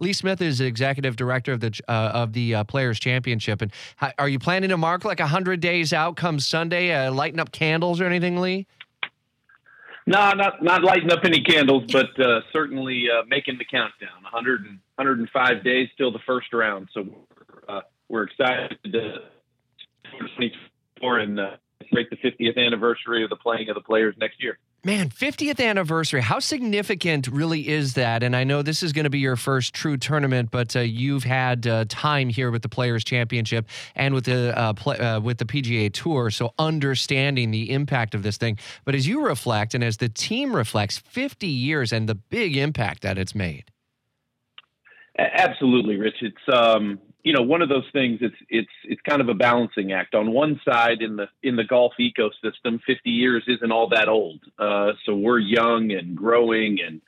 Lee Smith is executive director of the uh, of the uh, Players Championship, and how, are you planning to mark like hundred days out come Sunday, uh, lighting up candles or anything, Lee? No, not not lighting up any candles, but uh, certainly uh, making the countdown. 100 and, 105 days till the first round, so uh, we're excited to 2024 and celebrate the 50th anniversary of the playing of the players next year. Man, 50th anniversary. How significant really is that? And I know this is going to be your first true tournament, but uh, you've had uh, time here with the Players Championship and with the uh, play, uh, with the PGA Tour, so understanding the impact of this thing. But as you reflect, and as the team reflects, 50 years and the big impact that it's made. Absolutely, Rich. It's um, you know one of those things it's it's it's kind of a balancing act. On one side in the in the golf ecosystem 50 years isn't all that old. Uh, so we're young and growing and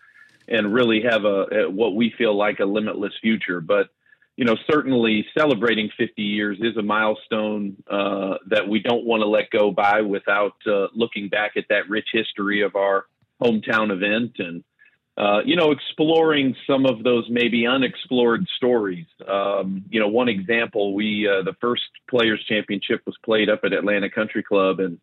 and really have a, a, what we feel like a limitless future. But you know certainly celebrating 50 years is a milestone uh, that we don't want to let go by without uh, looking back at that rich history of our hometown event and uh, you know, exploring some of those maybe unexplored stories. Um, you know, one example, we uh, the first Players Championship was played up at Atlanta Country Club, and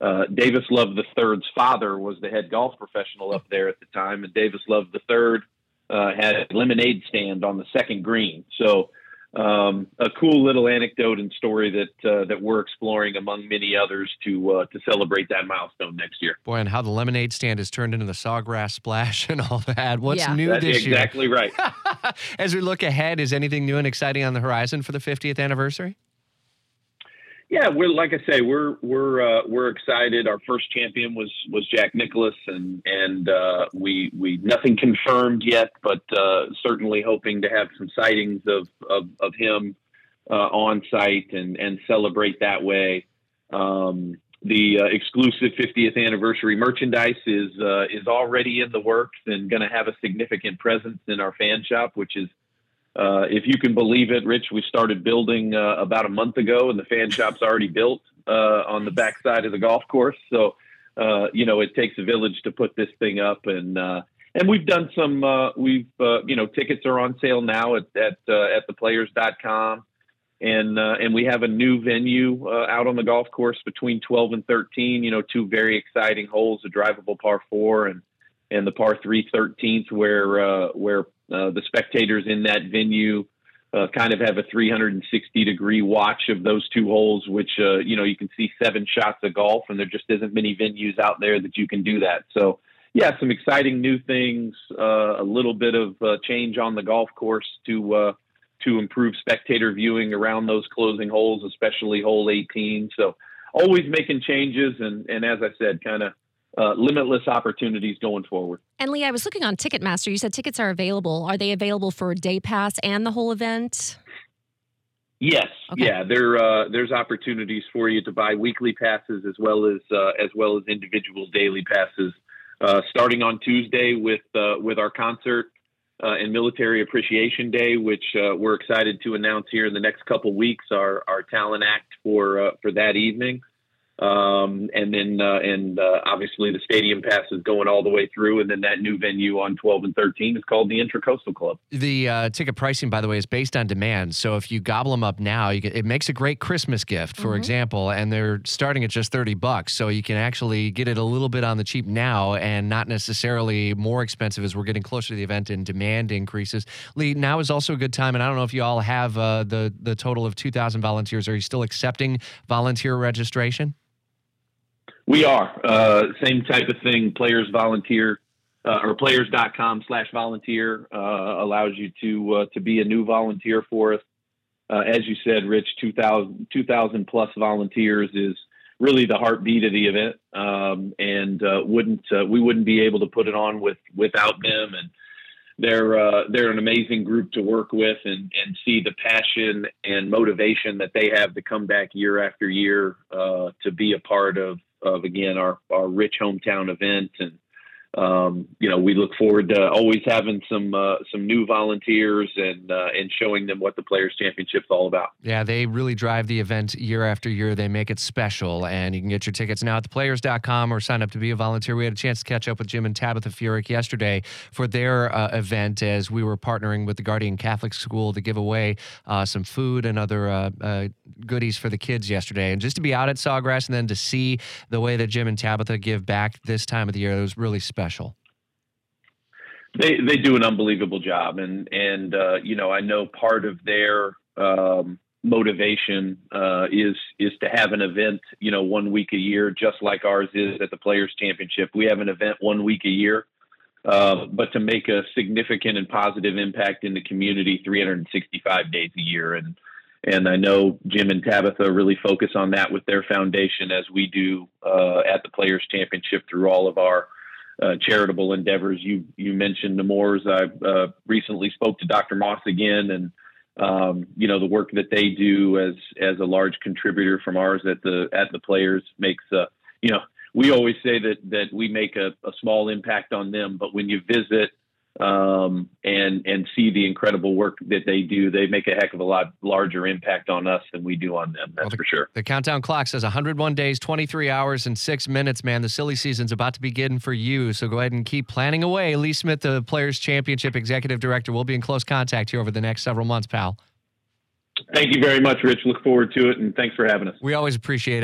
uh, Davis Love III's father was the head golf professional up there at the time, and Davis Love III uh, had a lemonade stand on the second green. So um, a cool little anecdote and story that uh, that we're exploring among many others to uh, to celebrate that milestone next year. Boy, and how the lemonade stand has turned into the sawgrass splash and all that. What's yeah. new That's this exactly year? Exactly right. As we look ahead, is anything new and exciting on the horizon for the 50th anniversary? Yeah, we're like I say, we're we're uh, we're excited. Our first champion was was Jack Nicklaus, and and uh, we we nothing confirmed yet, but uh, certainly hoping to have some sightings of of, of him uh, on site and and celebrate that way. Um, the uh, exclusive 50th anniversary merchandise is uh, is already in the works and going to have a significant presence in our fan shop, which is uh, if you can believe it, Rich, we started building uh, about a month ago, and the fan shop's already built uh, on the backside of the golf course. So, uh, you know, it takes a village to put this thing up, and uh, and we've done some. we've you know, tickets are on sale now at at at theplayers.com, and and we have a new venue out on the golf course between 12 and 13. You know, two very exciting holes, a drivable par four and and the par three 13th, where where uh, the spectators in that venue uh, kind of have a 360 degree watch of those two holes, which, uh, you know, you can see seven shots of golf, and there just isn't many venues out there that you can do that. So, yeah, some exciting new things, uh, a little bit of uh, change on the golf course to to improve spectator viewing around those closing holes, especially hole 18. So, always making changes, and and as I said, kind of uh, limitless opportunities going forward. And Lee, I was looking on Ticketmaster. You said tickets are available. Are they available for a day pass and the whole event? Yes, okay. yeah. There, uh, there's opportunities for you to buy weekly passes as well as uh, as well as individual daily passes. Uh, starting on Tuesday with uh, with our concert uh, and Military Appreciation Day, which we're excited to announce here in the next couple weeks. Our our talent act for for that evening. Um, and then, uh, and uh, obviously the stadium pass is going all the way through, and then that new venue on 12 and 13 is called the Intracoastal Club. The uh, ticket pricing, by the way, is based on demand. So if you gobble them up now, get, it makes a great Christmas gift, for mm-hmm. example, and they're starting at just 30 bucks. So you can actually get it a little bit on the cheap now, and not necessarily more expensive as we're getting closer to the event and demand increases. Lee, now is also a good time, and I don't know if you all have uh, the the total of 2,000 volunteers. Are you still accepting volunteer registration? We are. Uh, same type of thing. Players volunteer uh, or players.com slash volunteer uh, allows you to uh, to be a new volunteer for us. Uh, as you said, Rich, 2,000, 2,000 plus volunteers is really the heartbeat of the event, um, and uh, wouldn't we wouldn't be able to put it on with without them. And they're they're an amazing group to work with, and and see the passion and motivation that they have to come back year after year to be a part of of again our our rich hometown event and um, you know, we look forward to always having some uh, some new volunteers and uh, and showing them what the Players Championship's all about. Yeah, they really drive the event year after year. They make it special, and you can get your tickets now at theplayers.com or sign up to be a volunteer. We had a chance to catch up with Jim and Tabitha Furyk yesterday for their uh, event as we were partnering with the Guardian Catholic School to give away uh, some food and other uh, uh, goodies for the kids yesterday. And just to be out at Sawgrass and then to see the way that Jim and Tabitha give back this time of the year, it was really special special? They they do an unbelievable job, and and uh, you know I know part of their um, motivation uh, is is to have an event you know one week a year, just like ours is at the Players Championship. We have an event one week a year, uh, but to make a significant and positive impact in the community 365 days a year, and and I know Jim and Tabitha really focus on that with their foundation as we do uh, at the Players Championship through all of our uh, charitable endeavors. You you mentioned Nemours. I uh, recently spoke to Dr. Moss again, and um, you know the work that they do as as a large contributor from ours at the at the players makes uh, you know we always say that that we make a, a small impact on them, but when you visit and and see the incredible work that they do. They make a heck of a lot larger impact on us than we do on them. That's well, the, for sure. The countdown clock says 101 days, 23 hours, and six minutes. Man, the silly season's about to begin for you. So go ahead and keep planning away. Lee Smith, the Players Championship Executive Director, will be in close contact here over the next several months, pal. Thank you very much, Rich. Look forward to it, and thanks for having us. We always appreciate it.